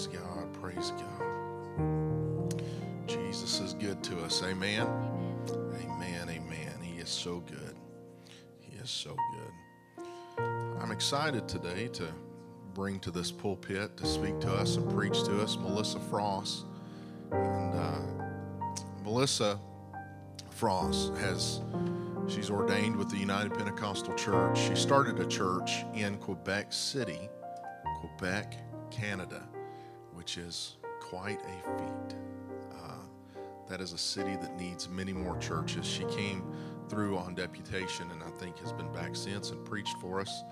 Praise God. Praise God. Jesus is good to us. Amen. Amen. Amen. He is so good. He is so good. I'm excited today to bring to this pulpit to speak to us and preach to us Melissa Frost. And uh, Melissa Frost has she's ordained with the United Pentecostal Church. She started a church in Quebec City, Quebec, Canada, which is quite a feat. Uh, that is a city that needs many more churches. She came through on deputation and I think has been back since and preached for us.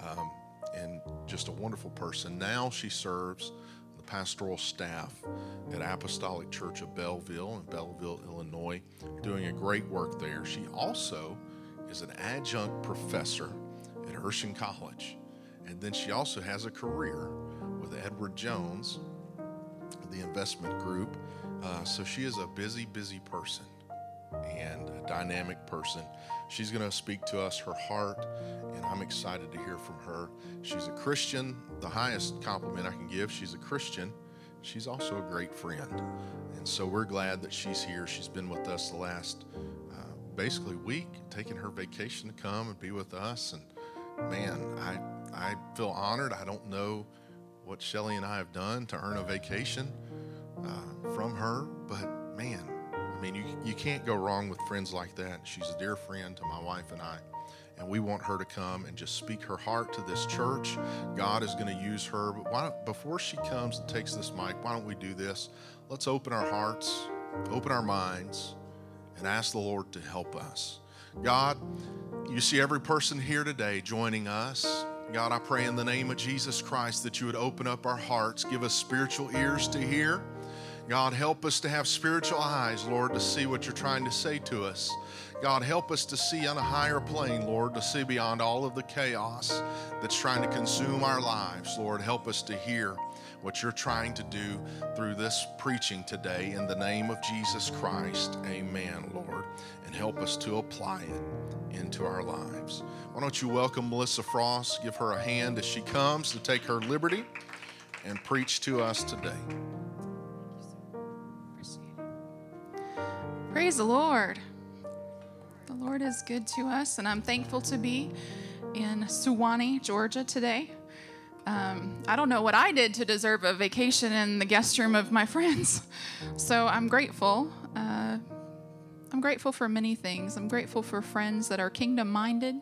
Um, and just a wonderful person. Now she serves the pastoral staff at Apostolic Church of Belleville in Belleville, Illinois, doing a great work there. She also is an adjunct professor at Urshan College. And then she also has a career with Edward Jones, the investment group. Uh, so she is a busy, busy person and a dynamic person. She's going to speak to us her heart, and I'm excited to hear from her. She's a Christian, the highest compliment I can give. She's a Christian. She's also a great friend. And so we're glad that she's here. She's been with us the last uh, basically week, taking her vacation to come and be with us. And man, I, I feel honored. I don't know what Shelly and I have done to earn a vacation uh, from her, but man, I mean, you, you can't go wrong with friends like that. She's a dear friend to my wife and I. And we want her to come and just speak her heart to this church. God is going to use her. But why don't, before she comes and takes this mic, why don't we do this? Let's open our hearts, open our minds, and ask the Lord to help us. God, you see every person here today joining us. God, I pray in the name of Jesus Christ that you would open up our hearts, give us spiritual ears to hear God, help us to have spiritual eyes, Lord, to see what you're trying to say to us. God, help us to see on a higher plane, Lord, to see beyond all of the chaos that's trying to consume our lives. Lord, help us to hear what you're trying to do through this preaching today in the name of Jesus Christ. Amen, Lord. And help us to apply it into our lives. Why don't you welcome Melissa Frost? Give her a hand as she comes to take her liberty and preach to us today. Praise the Lord. The Lord is good to us, and I'm thankful to be in Suwanee, Georgia today. Um, I don't know what I did to deserve a vacation in the guest room of my friends, so I'm grateful. Uh, I'm grateful for many things. I'm grateful for friends that are kingdom minded,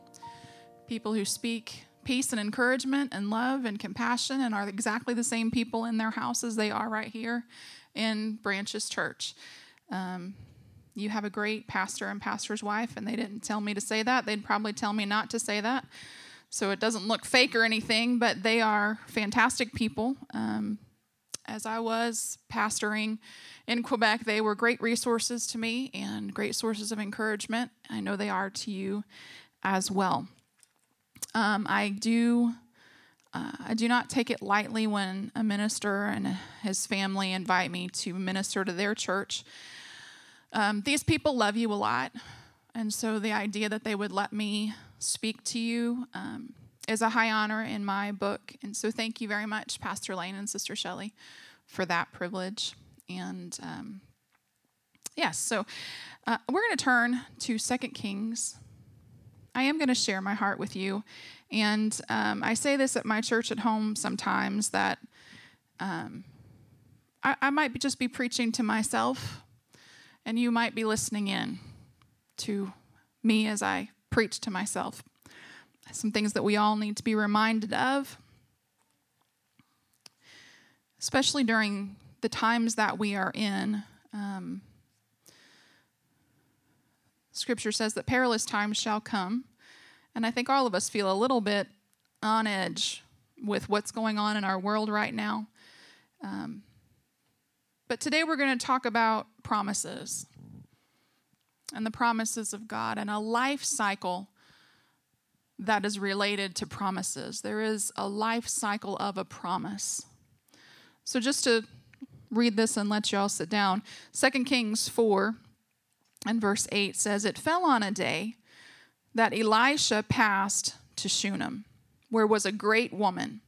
people who speak peace and encouragement and love and compassion and are exactly the same people in their house as they are right here in Branches Church. Um, you have a great pastor and pastor's wife, and they didn't tell me to say that. They'd probably tell me not to say that. So it doesn't look fake or anything, but they are fantastic people. Um, as I was pastoring in Quebec, they were great resources to me and great sources of encouragement. I know they are to you as well. Um, I do. Uh, I do not take it lightly when a minister and his family invite me to minister to their church. Um, these people love you a lot. And so the idea that they would let me speak to you um, is a high honor in my book. And so thank you very much, Pastor Lane and Sister Shelley, for that privilege. And um, yes, so uh, we're going to turn to Second Kings. I am going to share my heart with you. And um, I say this at my church at home sometimes that um, I, I might be just be preaching to myself and you might be listening in to me as I preach to myself. Some things that we all need to be reminded of, especially during the times that we are in. Um, scripture says that perilous times shall come. And I think all of us feel a little bit on edge with what's going on in our world right now. Um, but today we're going to talk about promises and the promises of God and a life cycle that is related to promises. There is a life cycle of a promise. So just to read this and let you all sit down, 2 Kings 4 and verse 8 says, It fell on a day that Elisha passed to Shunem, where was a great woman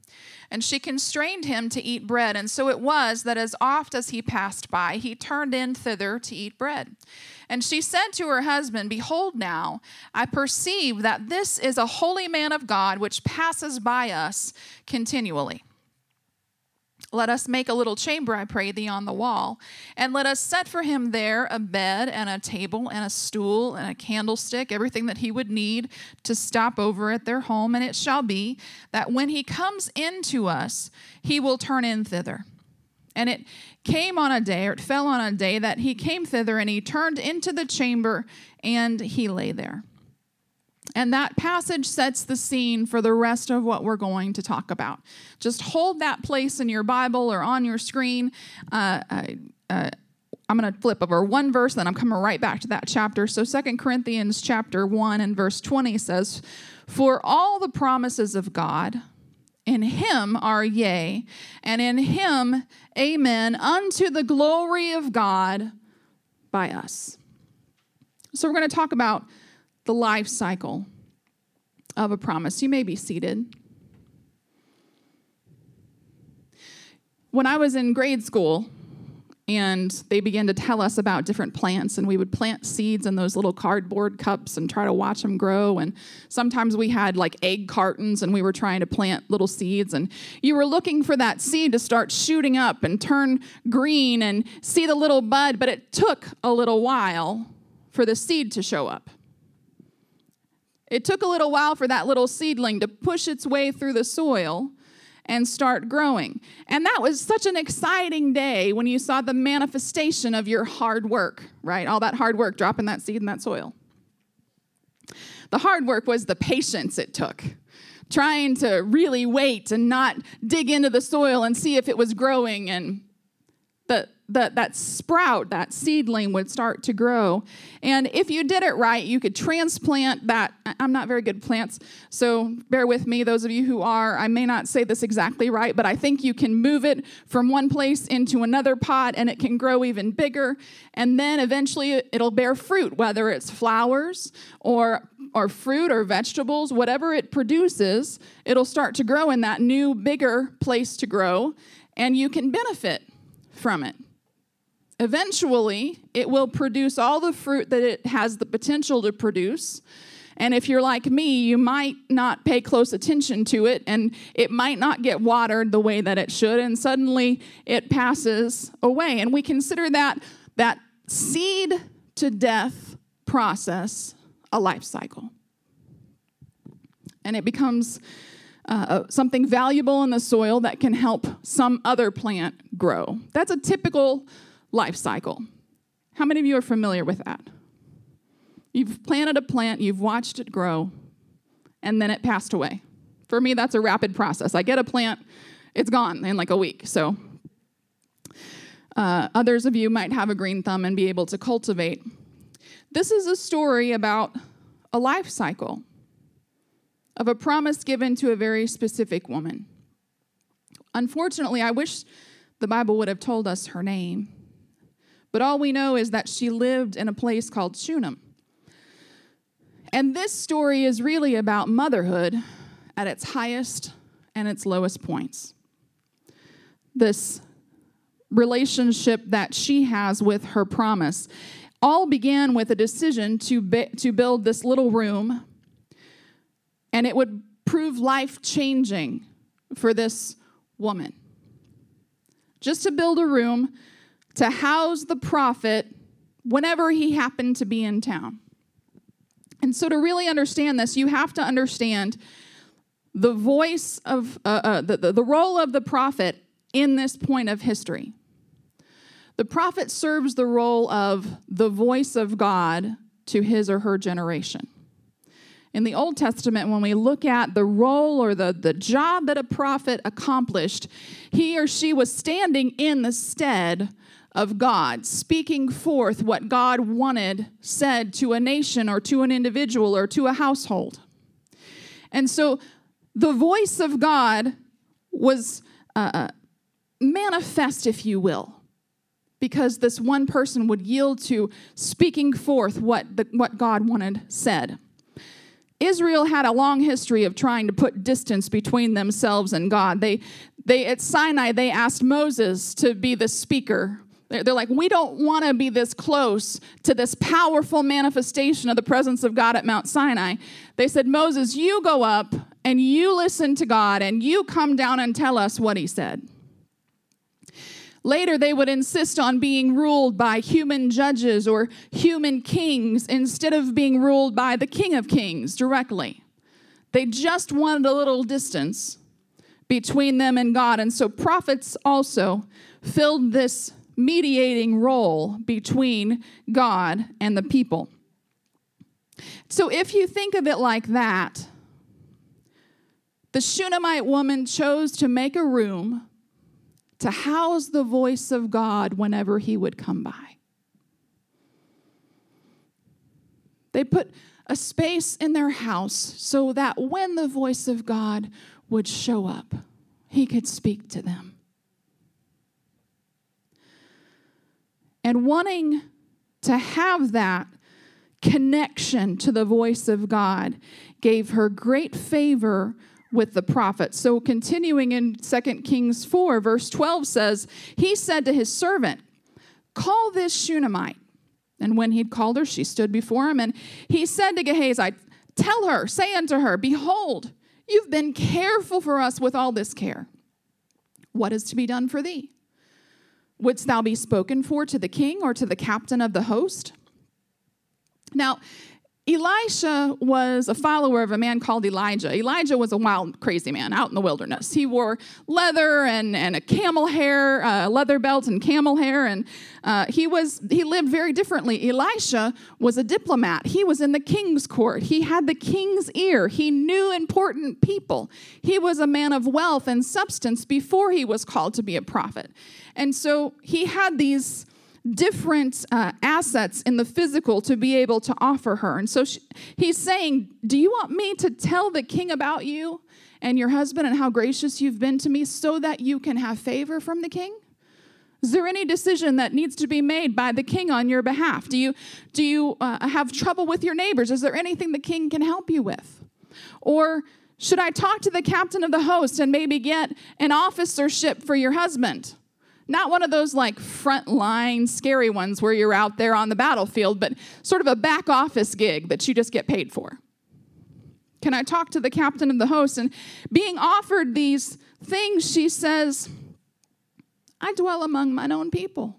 And she constrained him to eat bread. And so it was that as oft as he passed by, he turned in thither to eat bread. And she said to her husband, Behold, now I perceive that this is a holy man of God which passes by us continually. Let us make a little chamber, I pray thee, on the wall, and let us set for him there a bed and a table and a stool and a candlestick, everything that he would need to stop over at their home. And it shall be that when he comes into us, he will turn in thither. And it came on a day, or it fell on a day, that he came thither and he turned into the chamber and he lay there. And that passage sets the scene for the rest of what we're going to talk about. Just hold that place in your Bible or on your screen. Uh, uh, I'm going to flip over one verse, then I'm coming right back to that chapter. So Second Corinthians chapter 1 and verse 20 says, For all the promises of God in him are yea, and in him amen, unto the glory of God by us. So we're going to talk about the life cycle of a promise. You may be seated. When I was in grade school, and they began to tell us about different plants and we would plant seeds in those little cardboard cups and try to watch them grow and sometimes we had like egg cartons and we were trying to plant little seeds and you were looking for that seed to start shooting up and turn green and see the little bud but it took a little while for the seed to show up it took a little while for that little seedling to push its way through the soil and start growing. And that was such an exciting day when you saw the manifestation of your hard work, right? All that hard work dropping that seed in that soil. The hard work was the patience it took, trying to really wait and not dig into the soil and see if it was growing and that, that sprout, that seedling would start to grow. And if you did it right, you could transplant that. I'm not very good plants, so bear with me, those of you who are. I may not say this exactly right, but I think you can move it from one place into another pot and it can grow even bigger. And then eventually it'll bear fruit, whether it's flowers or or fruit or vegetables, whatever it produces, it'll start to grow in that new, bigger place to grow, and you can benefit from it. Eventually, it will produce all the fruit that it has the potential to produce. And if you're like me, you might not pay close attention to it and it might not get watered the way that it should and suddenly it passes away. And we consider that that seed to death process a life cycle. And it becomes uh, something valuable in the soil that can help some other plant grow. That's a typical life cycle. How many of you are familiar with that? You've planted a plant, you've watched it grow, and then it passed away. For me, that's a rapid process. I get a plant, it's gone in like a week. So, uh, others of you might have a green thumb and be able to cultivate. This is a story about a life cycle of a promise given to a very specific woman. Unfortunately, I wish the Bible would have told us her name. But all we know is that she lived in a place called Shunem. And this story is really about motherhood at its highest and its lowest points. This relationship that she has with her promise all began with a decision to, be, to build this little room, and it would prove life changing for this woman. Just to build a room to house the prophet whenever he happened to be in town. And so, to really understand this, you have to understand the voice of uh, uh, the, the, the role of the prophet in this point of history. The prophet serves the role of the voice of God to his or her generation. In the Old Testament, when we look at the role or the, the job that a prophet accomplished, he or she was standing in the stead of God, speaking forth what God wanted said to a nation or to an individual or to a household. And so the voice of God was uh, uh, manifest, if you will, because this one person would yield to speaking forth what, the, what God wanted said. Israel had a long history of trying to put distance between themselves and God. They, they at Sinai, they asked Moses to be the speaker. They're, like, we don't want to be this close to this powerful manifestation of the presence of God at Mount Sinai. They said, Moses, you go up and you listen to God and you come down and tell us what he said. Later, they would insist on being ruled by human judges or human kings instead of being ruled by the King of Kings directly. They just wanted a little distance between them and God. And so, prophets also filled this mediating role between God and the people. So, if you think of it like that, the Shunammite woman chose to make a room to house the voice of God whenever he would come by. They put a space in their house so that when the voice of God would show up, he could speak to them. And wanting to have that connection to the voice of God gave her great favor with the prophet. So continuing in 2 Kings 4, verse 12 says, He said to his servant, Call this Shunammite. And when he'd called her, she stood before him. And he said to Gehazi, Tell her, say unto her, Behold, you've been careful for us with all this care. What is to be done for thee? Wouldst thou be spoken for to the king or to the captain of the host? Now, Elisha was a follower of a man called Elijah. Elijah was a wild, crazy man out in the wilderness. He wore leather and, and a camel hair, uh, leather belt and camel hair, and uh, he was he lived very differently. Elisha was a diplomat. He was in the king's court. He had the king's ear. He knew important people. He was a man of wealth and substance before he was called to be a prophet, and so he had these different uh, assets in the physical to be able to offer her. And so she, he's saying, Do you want me to tell the king about you and your husband and how gracious you've been to me so that you can have favor from the king? Is there any decision that needs to be made by the king on your behalf? Do you, do you uh, have trouble with your neighbors? Is there anything the king can help you with? Or should I talk to the captain of the host and maybe get an officership for your husband? Not one of those like front line scary ones where you're out there on the battlefield, but sort of a back office gig that you just get paid for. Can I talk to the captain of the host? And being offered these things, she says, I dwell among mine own people.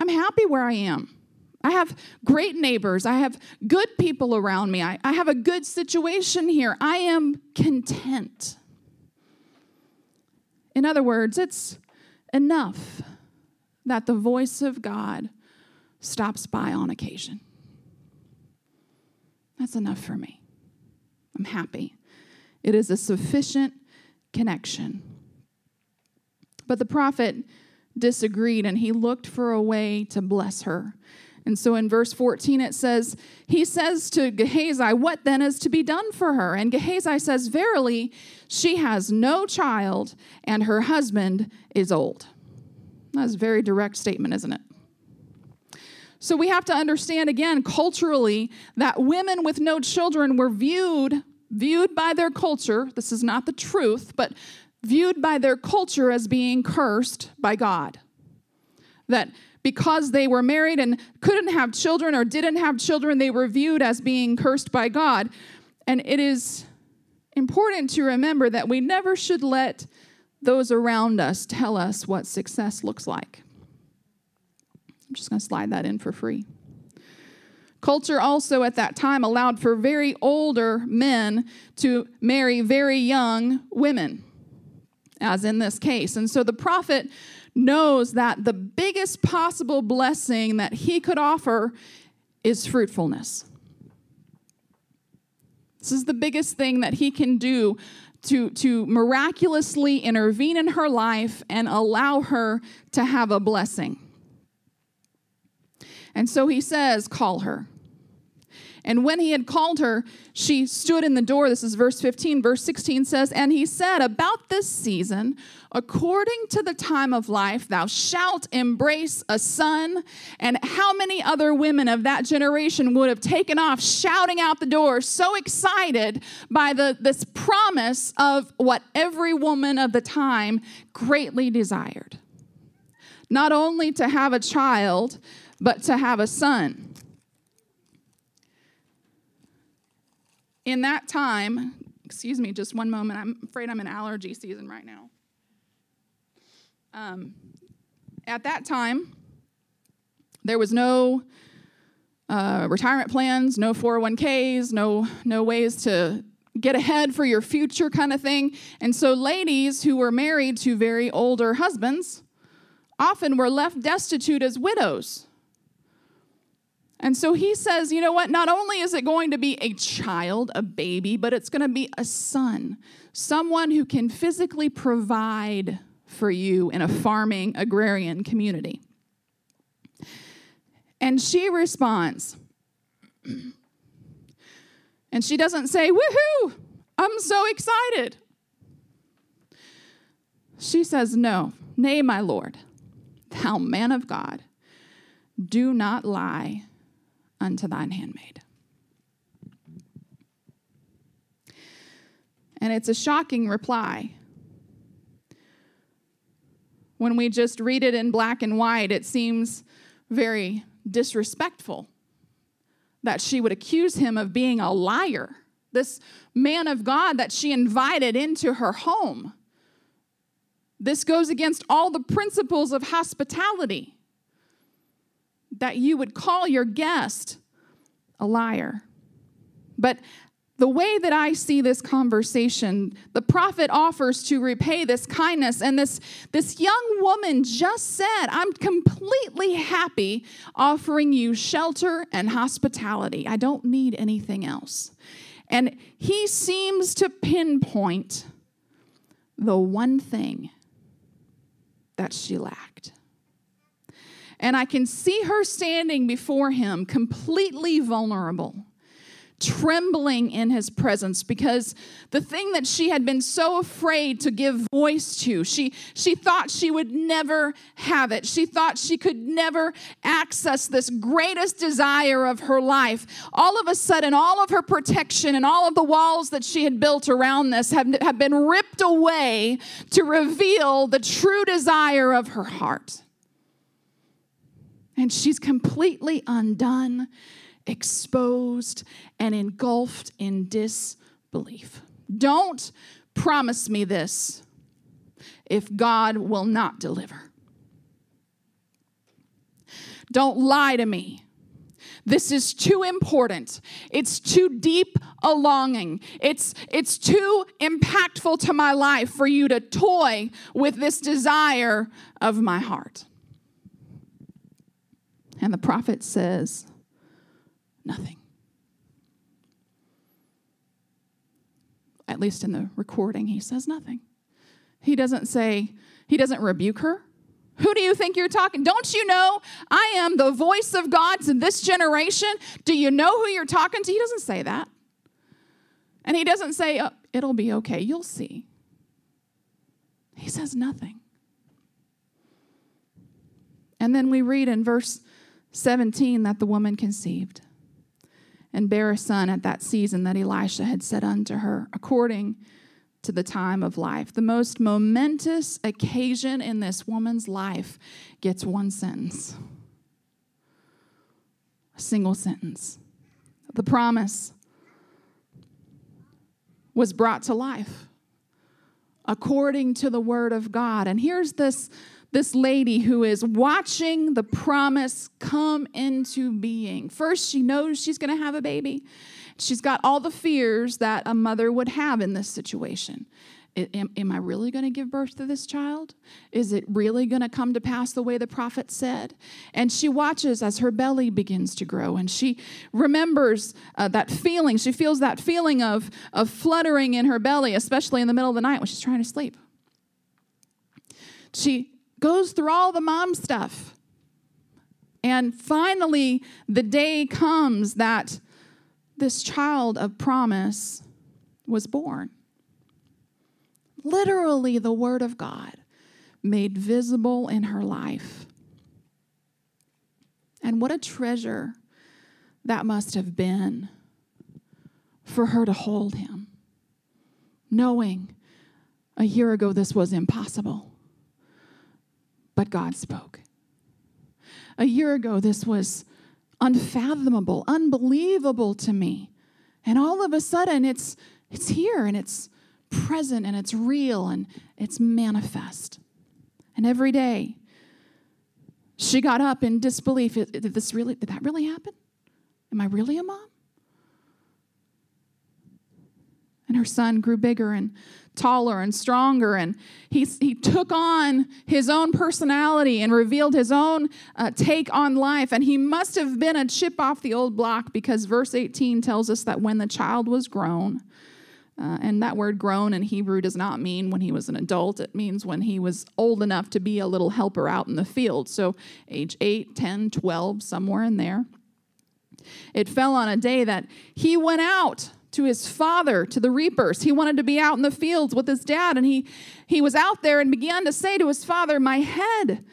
I'm happy where I am. I have great neighbors. I have good people around me. I, I have a good situation here. I am content. In other words, it's enough that the voice of God stops by on occasion. That's enough for me. I'm happy. It is a sufficient connection. But the prophet disagreed and he looked for a way to bless her. And so in verse 14 it says, He says to Gehazi, What then is to be done for her? And Gehazi says, Verily, she has no child, and her husband is old. That's a very direct statement, isn't it? So we have to understand again culturally that women with no children were viewed viewed by their culture, this is not the truth, but viewed by their culture as being cursed by God. That because they were married and couldn't have children or didn't have children, they were viewed as being cursed by God. And it is important to remember that we never should let those around us tell us what success looks like. I'm just going to slide that in for free. Culture also at that time allowed for very older men to marry very young women, as in this case. And so the prophet knows that the biggest possible blessing that he could offer is fruitfulness. This is the biggest thing that he can do to, to miraculously intervene in her life and allow her to have a blessing. And so he says, Call her. And when he had called her, she stood in the door. This is verse 15. Verse 16 says, And he said, About this season, according to the time of life, thou shalt embrace a son. And how many other women of that generation would have taken off shouting out the door, so excited by the, this promise of what every woman of the time greatly desired? Not only to have a child, but to have a son. In that time, excuse me, just one moment. I'm afraid I'm in allergy season right now. Um, at that time, there was no uh, retirement plans, no 401ks, no no ways to get ahead for your future kind of thing. And so, ladies who were married to very older husbands often were left destitute as widows. And so he says, you know what? Not only is it going to be a child, a baby, but it's going to be a son, someone who can physically provide for you in a farming agrarian community. And she responds, and she doesn't say, Woohoo, I'm so excited. She says, No, nay, my Lord, thou man of God, do not lie unto thine handmaid. And it's a shocking reply. When we just read it in black and white, it seems very disrespectful that she would accuse him of being a liar. This man of God that she invited into her home. This goes against all the principles of hospitality that you would call your guest a liar. But the way that I see this conversation, the prophet offers to repay this kindness, and this, this young woman just said, I'm completely happy offering you shelter and hospitality. I don't need anything else. And he seems to pinpoint the one thing that she lacked. And I can see her standing before him completely vulnerable, trembling in his presence because the thing that she had been so afraid to give voice to, she, she thought she would never have it. She thought she could never access this greatest desire of her life. All of a sudden, all of her protection and all of the walls that she had built around this have, have been ripped away to reveal the true desire of her heart. And she's completely undone, exposed, and engulfed in disbelief. Don't promise me this if God will not deliver. Don't lie to me. This is too important. It's too deep a longing. It's, it's too impactful to my life for you to toy with this desire of my heart. And the prophet says, nothing. At least in the recording, he says nothing. He doesn't say, he doesn't rebuke her. Who do you think you're talking? Don't you know I am the voice of God to this generation? Do you know who you're talking to? He doesn't say that. And he doesn't say, oh, it'll be okay, you'll see. He says nothing. And then we read in verse 17 that the woman conceived and bare a son at that season that Elisha had said unto her, according to the time of life. The most momentous occasion in this woman's life gets one sentence, a single sentence. The promise was brought to life according to the word of God. And here's this this lady who is watching the promise come into being. First, she knows she's going to have a baby. She's got all the fears that a mother would have in this situation. Am, am, I really going to give birth to this child? Is it really going to come to pass the way the prophet said? And she watches as her belly begins to grow, and she remembers uh, that feeling. She feels that feeling of, of fluttering in her belly, especially in the middle of the night when she's trying to sleep. She goes through all the mom stuff. And finally, the day comes that this child of promise was born. Literally, the Word of God made visible in her life. And what a treasure that must have been for her to hold him, knowing a year ago this was impossible, but God spoke. A year ago, this was unfathomable, unbelievable to me. And all of a sudden, it's, it's here and it's present and it's real and it's manifest. And every day, she got up in disbelief. Did this really, did that really happen? Am I really a mom? And her son grew bigger and taller and stronger. And he, he took on his own personality and revealed his own uh, take on life. And he must have been a chip off the old block because verse 18 tells us that when the child was grown, uh, and that word grown in Hebrew does not mean when he was an adult. It means when he was old enough to be a little helper out in the field. So, age 8, 10, 12, somewhere in there. It fell on a day that he went out to his father, to the reapers. He wanted to be out in the fields with his dad, and he, he was out there and began to say to his father, My head,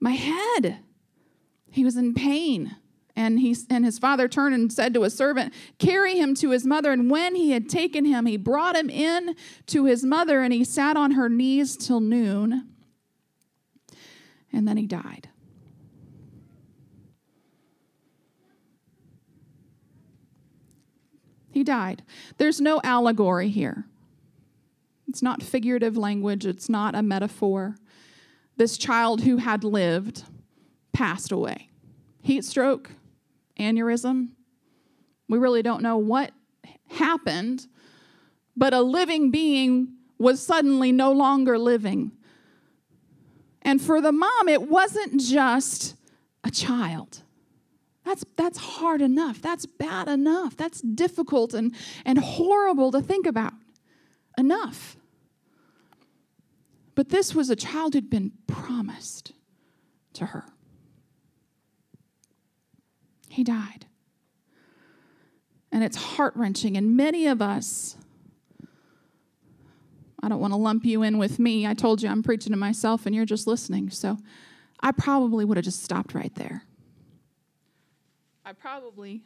my head. He was in pain. And, he, and his father turned and said to his servant, Carry him to his mother. And when he had taken him, he brought him in to his mother, and he sat on her knees till noon. And then he died. He died. There's no allegory here. It's not figurative language, it's not a metaphor. This child who had lived passed away. Heat stroke, aneurysm. We really don't know what happened, but a living being was suddenly no longer living. And for the mom, it wasn't just a child. That's, that's hard enough. That's bad enough. That's difficult and, and horrible to think about. Enough. But this was a child who'd been promised to her. He died. And it's heart wrenching. And many of us, I don't want to lump you in with me. I told you I'm preaching to myself and you're just listening. So I probably would have just stopped right there. I probably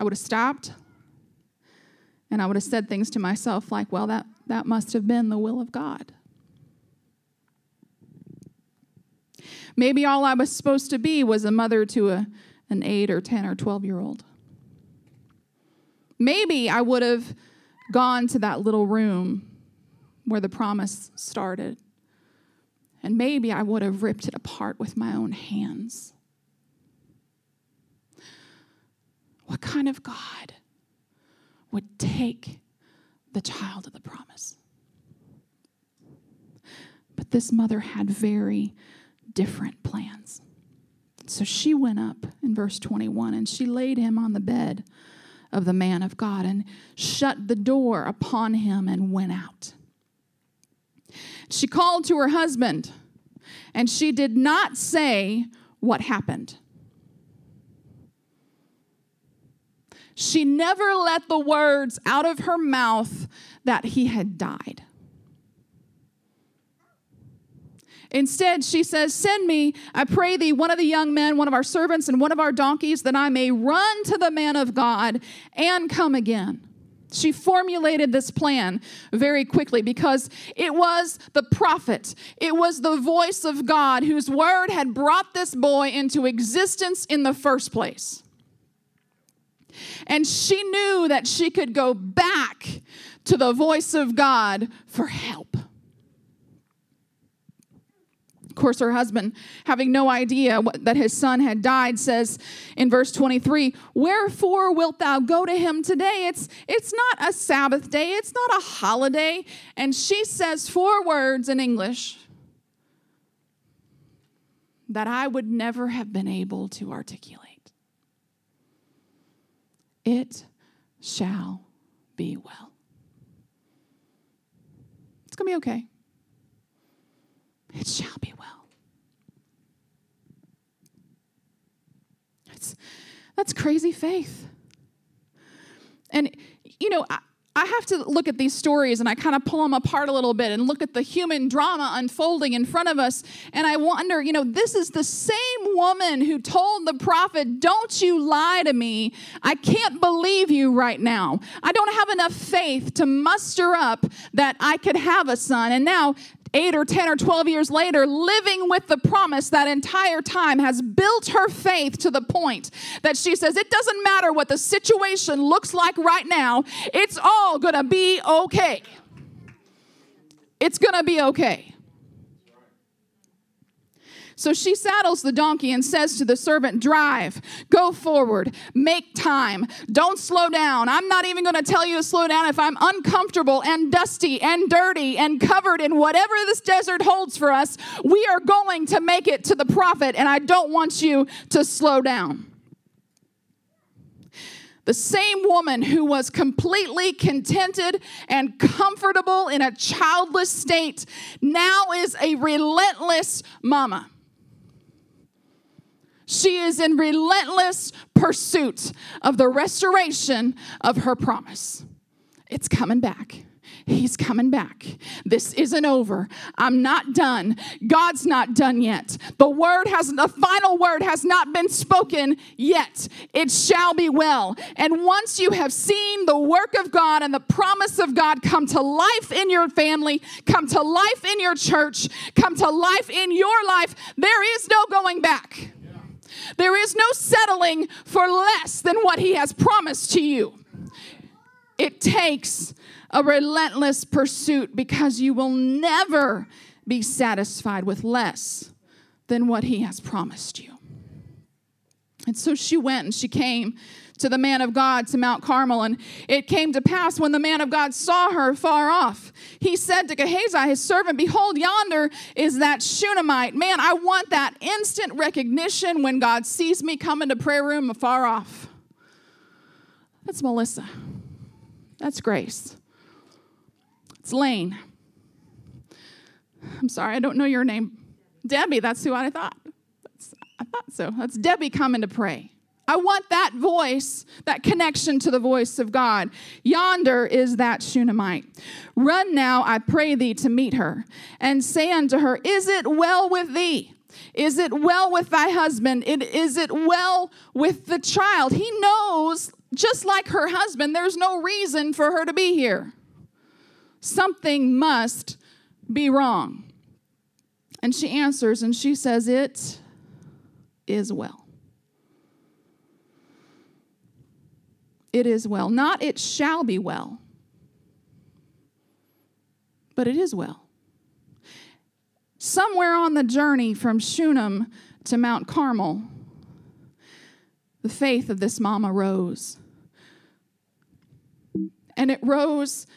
I would have stopped and I would have said things to myself like, well, that, that must have been the will of God. Maybe all I was supposed to be was a mother to a, an 8 or 10 or 12 year old. Maybe I would have gone to that little room where the promise started. And maybe I would have ripped it apart with my own hands. What kind of God would take the child of the promise? But this mother had very different plans. So she went up in verse 21 and she laid him on the bed of the man of God and shut the door upon him and went out. She called to her husband and she did not say what happened. She never let the words out of her mouth that he had died. Instead, she says, Send me, I pray thee, one of the young men, one of our servants, and one of our donkeys, that I may run to the man of God and come again. She formulated this plan very quickly because it was the prophet, it was the voice of God whose word had brought this boy into existence in the first place. And she knew that she could go back to the voice of God for help. Of course, her husband, having no idea what, that his son had died, says in verse 23 Wherefore wilt thou go to him today? It's, it's not a Sabbath day, it's not a holiday. And she says four words in English that I would never have been able to articulate. It shall be well. It's going to be okay. It shall be well. It's, That's crazy faith. And, you know, I, I have to look at these stories and I kind of pull them apart a little bit and look at the human drama unfolding in front of us. And I wonder, you know, this is the same woman who told the prophet, Don't you lie to me. I can't believe you right now. I don't have enough faith to muster up that I could have a son. And now eight or 10 or 12 years later, living with the promise that entire time has built her faith to the point that she says, It doesn't matter what the situation looks like right now, it's all gonna be okay. It's gonna be okay. So she saddles the donkey and says to the servant, Drive, go forward, make time, don't slow down. I'm not even going to tell you to slow down if I'm uncomfortable and dusty and dirty and covered in whatever this desert holds for us. We are going to make it to the prophet, and I don't want you to slow down. The same woman who was completely contented and comfortable in a childless state now is a relentless mama. She is in relentless pursuit of the restoration of her promise. It's coming back. He's coming back. This isn't over. I'm not done. God's not done yet. The word has, the final word has not been spoken yet. It shall be well. And once you have seen the work of God and the promise of God come to life in your family, come to life in your church, come to life in your life, there is no going back. There is no settling for less than what He has promised to you. It takes a relentless pursuit because you will never be satisfied with less than what He has promised you. And so she went and she came to the man of God to Mount Carmel. And it came to pass when the man of God saw her far off, he said to Gehazi, his servant, Behold, yonder is that Shunammite. Man, I want that instant recognition when God sees me come into prayer room afar off. That's Melissa. That's Grace. It's Lane. I'm sorry, I don't know your name. Debbie, that's who I thought. That's, I thought so. That's Debbie coming to pray. I want that voice, that connection to the voice of God. Yonder is that Shunammite. Run now, I pray thee, to meet her, and say unto her, Is it well with thee? Is it well with thy husband? It, is it well with the child? He knows, just like her husband, there's no reason for her to be here. Something must be wrong. And she answers and she says, It is well. It is well. Not it shall be well, but it is well. Somewhere on the journey from Shunem to Mount Carmel, the faith of this mama rose. And it rose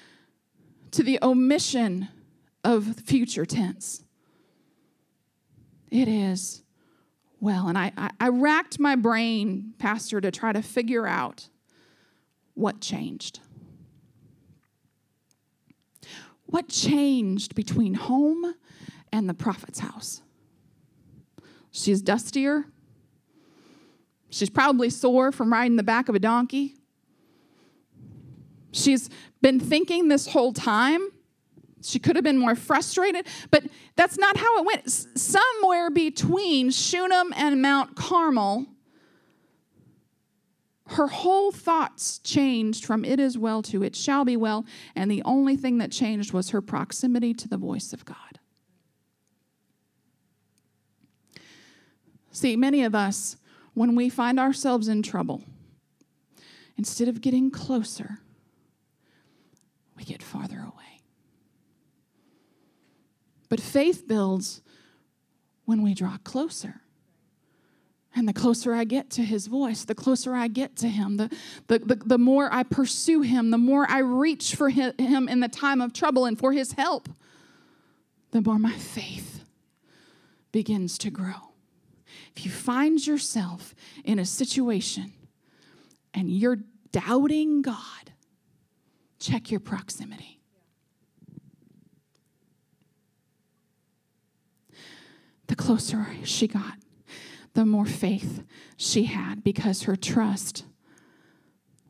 to the omission of future tense. It is well. And I, I, I racked my brain, Pastor, to try to figure out what changed? What changed between home and the prophet's house? She's dustier. She's probably sore from riding the back of a donkey. She's been thinking this whole time. She could have been more frustrated, but that's not how it went. Somewhere between Shunem and Mount Carmel, her whole thoughts changed from it is well to it shall be well, and the only thing that changed was her proximity to the voice of God. See, many of us, when we find ourselves in trouble, instead of getting closer, we get farther away. But faith builds when we draw closer. And the closer I get to his voice, the closer I get to him, the, the, the, the, more I pursue him, the more I reach for him in the time of trouble and for his help, the more my faith begins to grow. If you find yourself in a situation and you're doubting God, check your proximity. The closer she got, the more faith she had because her trust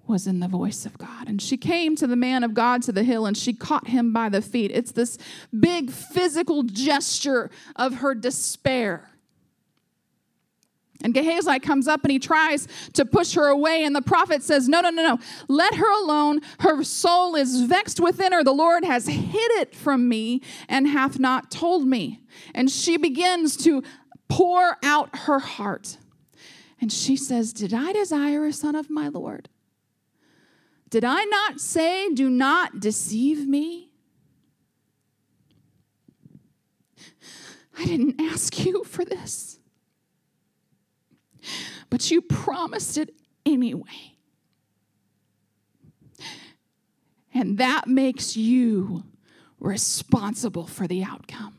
was in the voice of God. And she came to the man of God to the hill and she caught him by the feet. It's this big physical gesture of her despair. And Gehazi comes up and he tries to push her away. And the prophet says, No, no, no, no. Let her alone. Her soul is vexed within her. The Lord has hid it from me and hath not told me. And she begins to pour out her heart. And she says, Did I desire a son of my Lord? Did I not say, Do not deceive me? I didn't ask you for this, but you promised it anyway. And that makes you responsible for the outcome.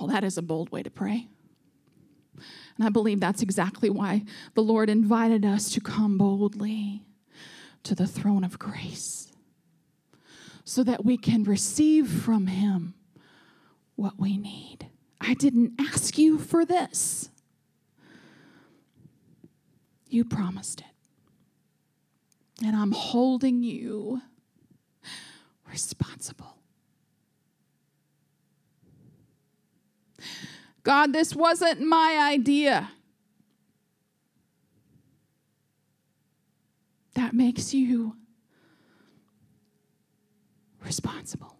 Well, that is a bold way to pray. And I believe that's exactly why the Lord invited us to come boldly to the throne of grace so that we can receive from Him what we need. I didn't ask you for this, you promised it. And I'm holding you responsible. God, this wasn't my idea. That makes you responsible.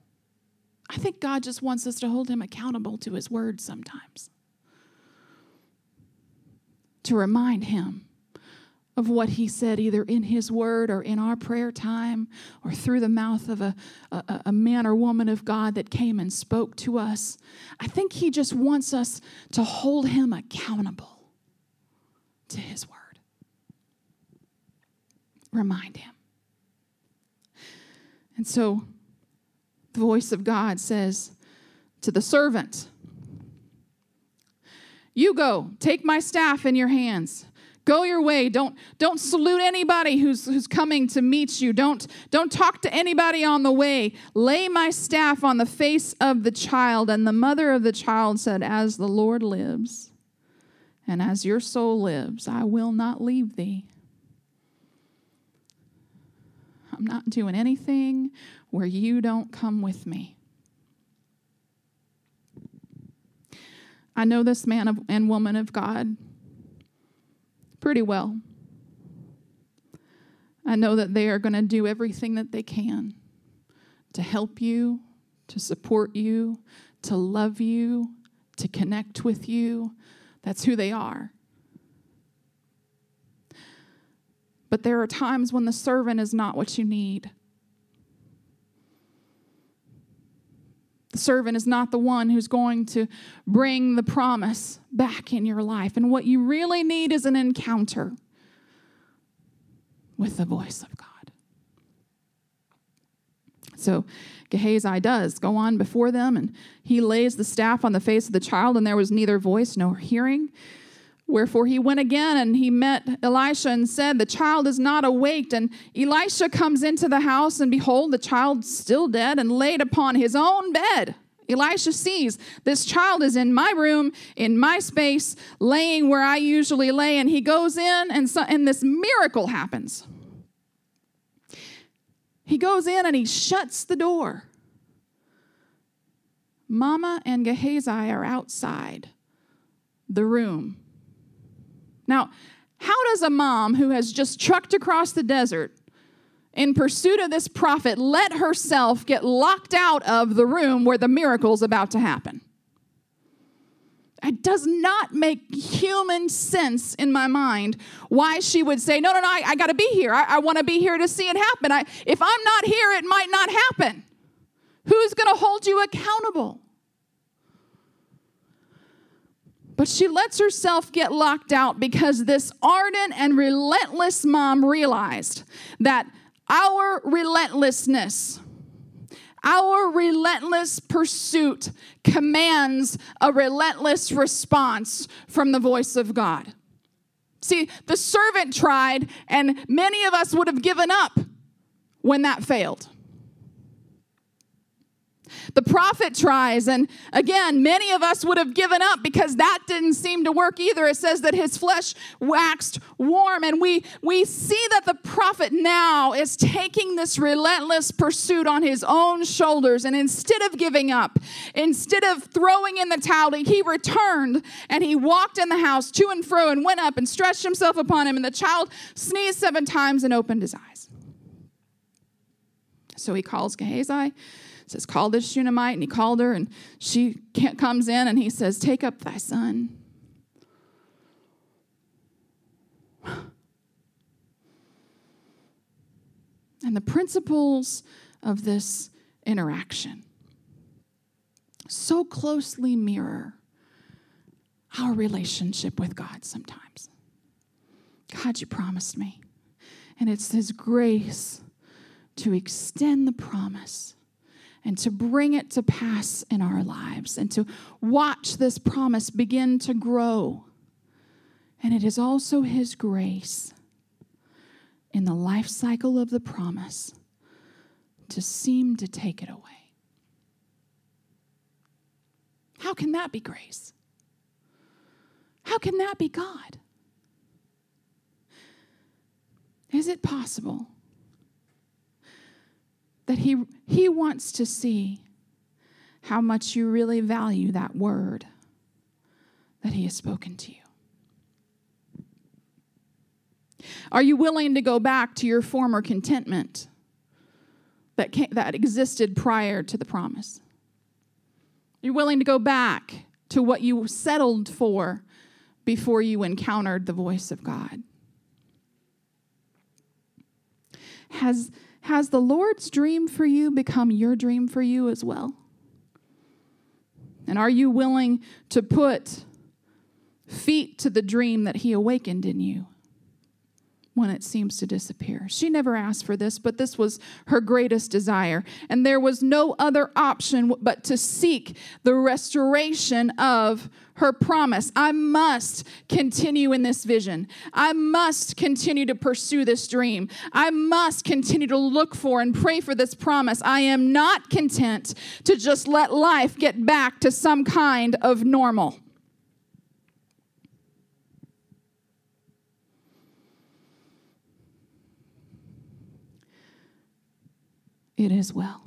I think God just wants us to hold him accountable to his word sometimes. To remind him of what he said, either in his word or in our prayer time or through the mouth of a, a, a, man or woman of God that came and spoke to us. I think he just wants us to hold him accountable to his word. Remind him. And so the voice of God says to the servant, You go, take my staff in your hands Go your way. Don't, don't salute anybody who's, who's coming to meet you. Don't, don't talk to anybody on the way. Lay my staff on the face of the child. And the mother of the child said, As the Lord lives, and as your soul lives, I will not leave thee. I'm not doing anything where you don't come with me. I know this man of, and woman of God pretty well. I know that they are going to do everything that they can to help you, to support you, to love you, to connect with you. That's who they are. But there are times when the servant is not what you need. The servant is not the one who's going to bring the promise back in your life. And what you really need is an encounter with the voice of God. So Gehazi does go on before them, and he lays the staff on the face of the child, and there was neither voice nor hearing. Wherefore he went again and he met Elisha and said, The child is not awaked. And Elisha comes into the house, and behold, the child still dead and laid upon his own bed. Elisha sees this child is in my room, in my space, laying where I usually lay, and he goes in, and, so, and this miracle happens. He goes in and he shuts the door. Mama and Gehazi are outside the room now, how does a mom who has just trucked across the desert in pursuit of this prophet let herself get locked out of the room where the miracle is about to happen? It does not make human sense in my mind why she would say, No, no, no, I, I got to be here. I, I want to be here to see it happen. I, if I'm not here, it might not happen. Who's going to hold you accountable? But she lets herself get locked out because this ardent and relentless mom realized that our relentlessness, our relentless pursuit commands a relentless response from the voice of God. See, the servant tried, and many of us would have given up when that failed. The prophet tries. And again, many of us would have given up because that didn't seem to work either. It says that his flesh waxed warm. And we, we see that the prophet now is taking this relentless pursuit on his own shoulders. And instead of giving up, instead of throwing in the towel, he returned and he walked in the house to and fro and went up and stretched himself upon him. And the child sneezed seven times and opened his eyes. So he calls Gehazi, says, Call this Shunammite. And he called her, and she comes in, and he says, Take up thy son. And the principles of this interaction so closely mirror our relationship with God sometimes. God, you promised me. And it's His grace to extend the promise and to bring it to pass in our lives and to watch this promise begin to grow. And it is also His grace in the life cycle of the promise to seem to take it away. How can that be grace? How can that be God? Is it possible that he, he wants to see how much you really value that word that He has spoken to you. Are you willing to go back to your former contentment that, came, that existed prior to the promise? Are you willing to go back to what you settled for before you encountered the voice of God? Has has the Lord's dream for you become your dream for you as well? And are you willing to put feet to the dream that He awakened in you? When it seems to disappear. She never asked for this, but this was her greatest desire. And there was no other option but to seek the restoration of her promise. I must continue in this vision. I must continue to pursue this dream. I must continue to look for and pray for this promise. I am not content to just let life get back to some kind of normal. It is well.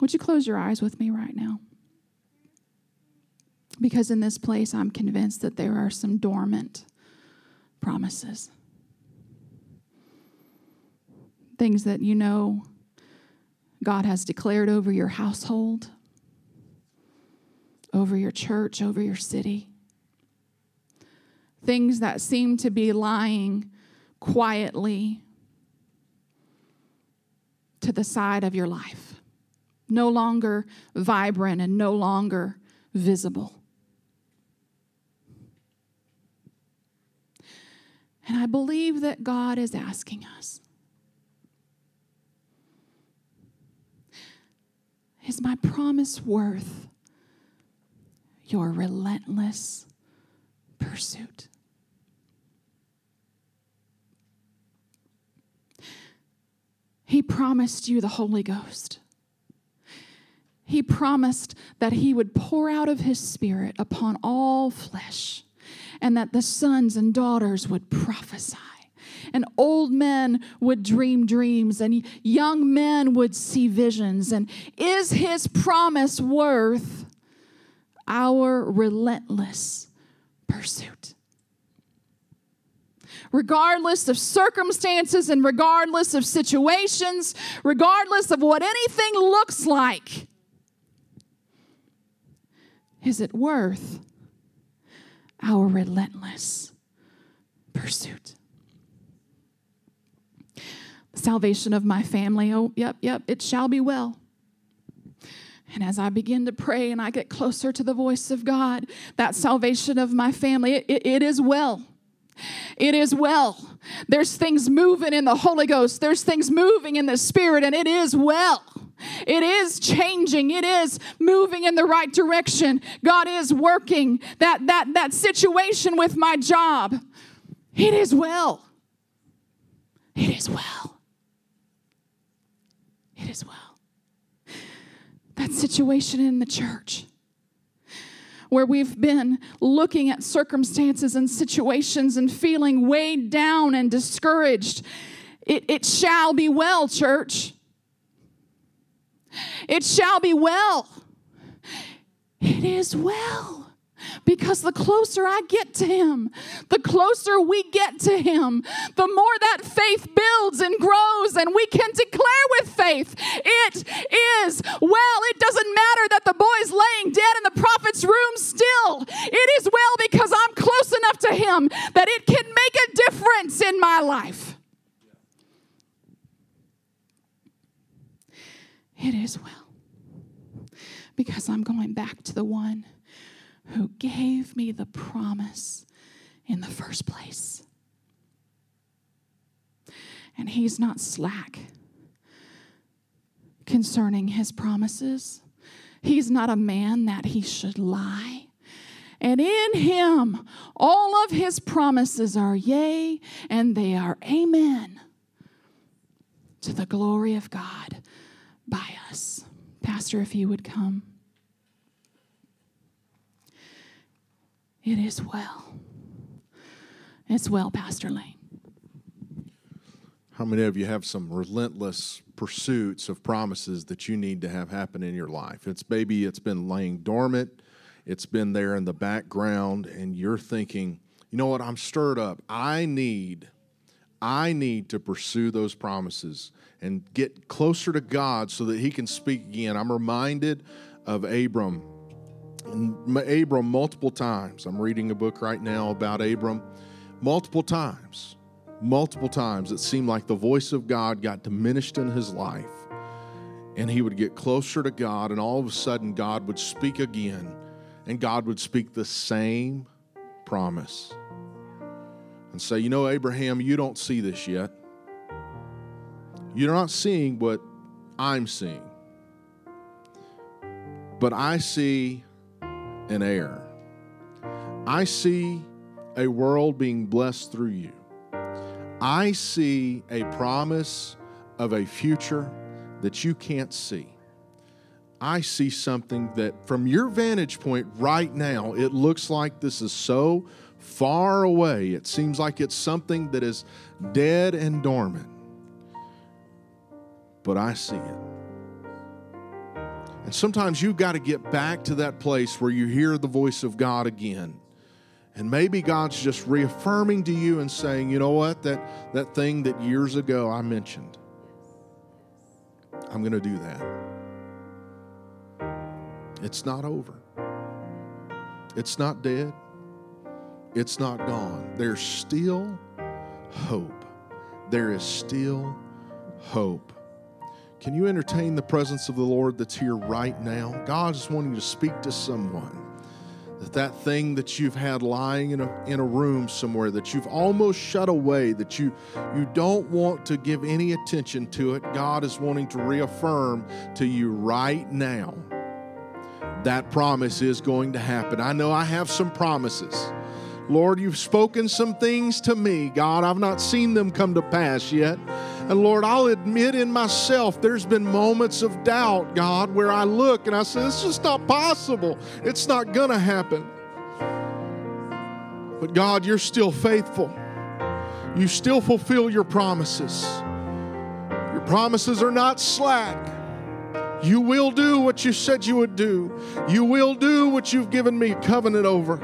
Would you close your eyes with me right now? Because in this place, I'm convinced that there are some dormant promises. Things that you know God has declared over your household, over your church, over your city. Things that seem to be lying quietly to the side of your life, no longer vibrant and no longer visible. And I believe that God is asking us Is my promise worth your relentless pursuit? He promised you the Holy Ghost. He promised that He would pour out of His Spirit upon all flesh, and that the sons and daughters would prophesy, and old men would dream dreams, and young men would see visions. And is His promise worth our relentless pursuit? Regardless of circumstances and regardless of situations, regardless of what anything looks like. Is it worth our relentless pursuit? Salvation of my family, oh, yep, yep, it shall be well. And as I begin to pray and I get closer to the voice of God, that salvation of my family, it, it, it is well. It is well. There's things moving in the Holy Ghost, there's things moving in the Spirit, and it is well. It is changing. It is moving in the right direction. God is working that that that situation with my job. It is well. It is well. It is well. That situation in the church where we've been looking at circumstances and situations and feeling weighed down and discouraged. It, it shall be well, church. It shall be well. It is well. Because the closer I get to Him, the closer we get to Him, the more that faith builds and grows, and we can declare with faith, It is well. It doesn't matter that the boy's laying dead in the prophet's room still. It is well because I'm close enough to Him that it can make a difference in my life. It is well because I'm going back to the one who gave me the promise in the first place. And he's not slack concerning his promises. He's not a man that he should lie. And in him, all of his promises are yea and they are amen to the glory of God by us. Pastor, if you would come. It is well. It's well, Pastor Lane. How many of you have some relentless pursuits of promises that you need to have happen in your life? It's maybe it's been laying dormant, it's been there in the background, and you're thinking, you know what, I'm stirred up. I need, I need to pursue those promises and get closer to God so that He can speak again. I'm reminded of Abram Abram multiple times. I'm reading a book right now about Abram. Multiple times, multiple times, it seemed like the voice of God got diminished in his life. And he would get closer to God, and all of a sudden, God would speak again, and God would speak the same promise and say, You know, Abraham, you don't see this yet. You're not seeing what I'm seeing. But I see an heir. I see a world being blessed through you. I see a promise of a future that you can't see. I see something that, from your vantage point right now, it looks like this is so far away. It seems like it's something that is dead and dormant. But I see it. And sometimes you've got to get back to that place where you hear the voice of God again. And maybe God's just reaffirming to you and saying, you know what, that, that thing that years ago I mentioned, I'm going to do that. It's not over, it's not dead, it's not gone. There's still hope. There is still hope. Can you entertain the presence of the Lord that's here right now? God is wanting to speak to someone. That that thing that you've had lying in a, in a room somewhere that you've almost shut away, that you, you don't want to give any attention to it, God is wanting to reaffirm to you right now that promise is going to happen. I know I have some promises. Lord, you've spoken some things to me. God, I've not seen them come to pass yet. And Lord, I'll admit in myself there's been moments of doubt, God, where I look and I say, it's just not possible. It's not going to happen. But God, you're still faithful. You still fulfill your promises. Your promises are not slack. You will do what you said you would do. You will do what you've given me covenant over.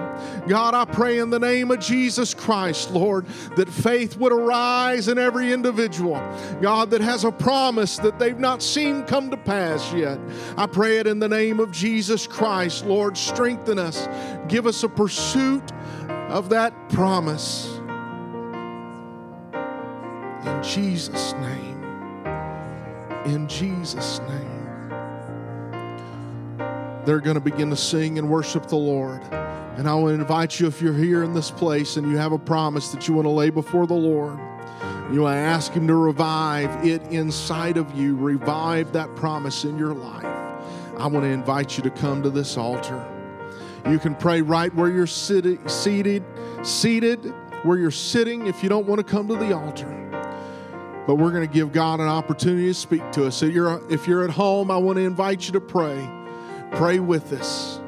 God, I pray in the name of Jesus Christ, Lord, that faith would arise in every individual. God, that has a promise that they've not seen come to pass yet. I pray it in the name of Jesus Christ, Lord. Strengthen us. Give us a pursuit of that promise. In Jesus' name. In Jesus' name they're going to begin to sing and worship the Lord. And I want to invite you, if you're here in this place and you have a promise that you want to lay before the Lord, you want to ask Him to revive it inside of you, revive that promise in your life. I want to invite you to come to this altar. You can pray right where you're sitting, seated, seated, where you're sitting if you don't want to come to the altar. but we're going to give God an opportunity to speak to us. So you're, if you're at home, I want to invite you to pray. Pray with us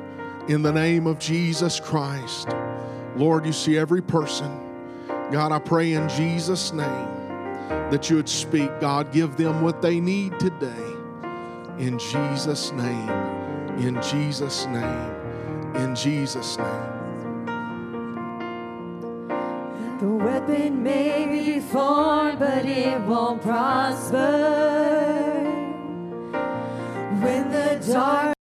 in the name of Jesus Christ. Lord, you see every person. God, I pray in Jesus' name that you would speak. God, give them what they need today. In Jesus' name. In Jesus' name. In Jesus' name. The weapon may be formed, but it won't prosper. When the dark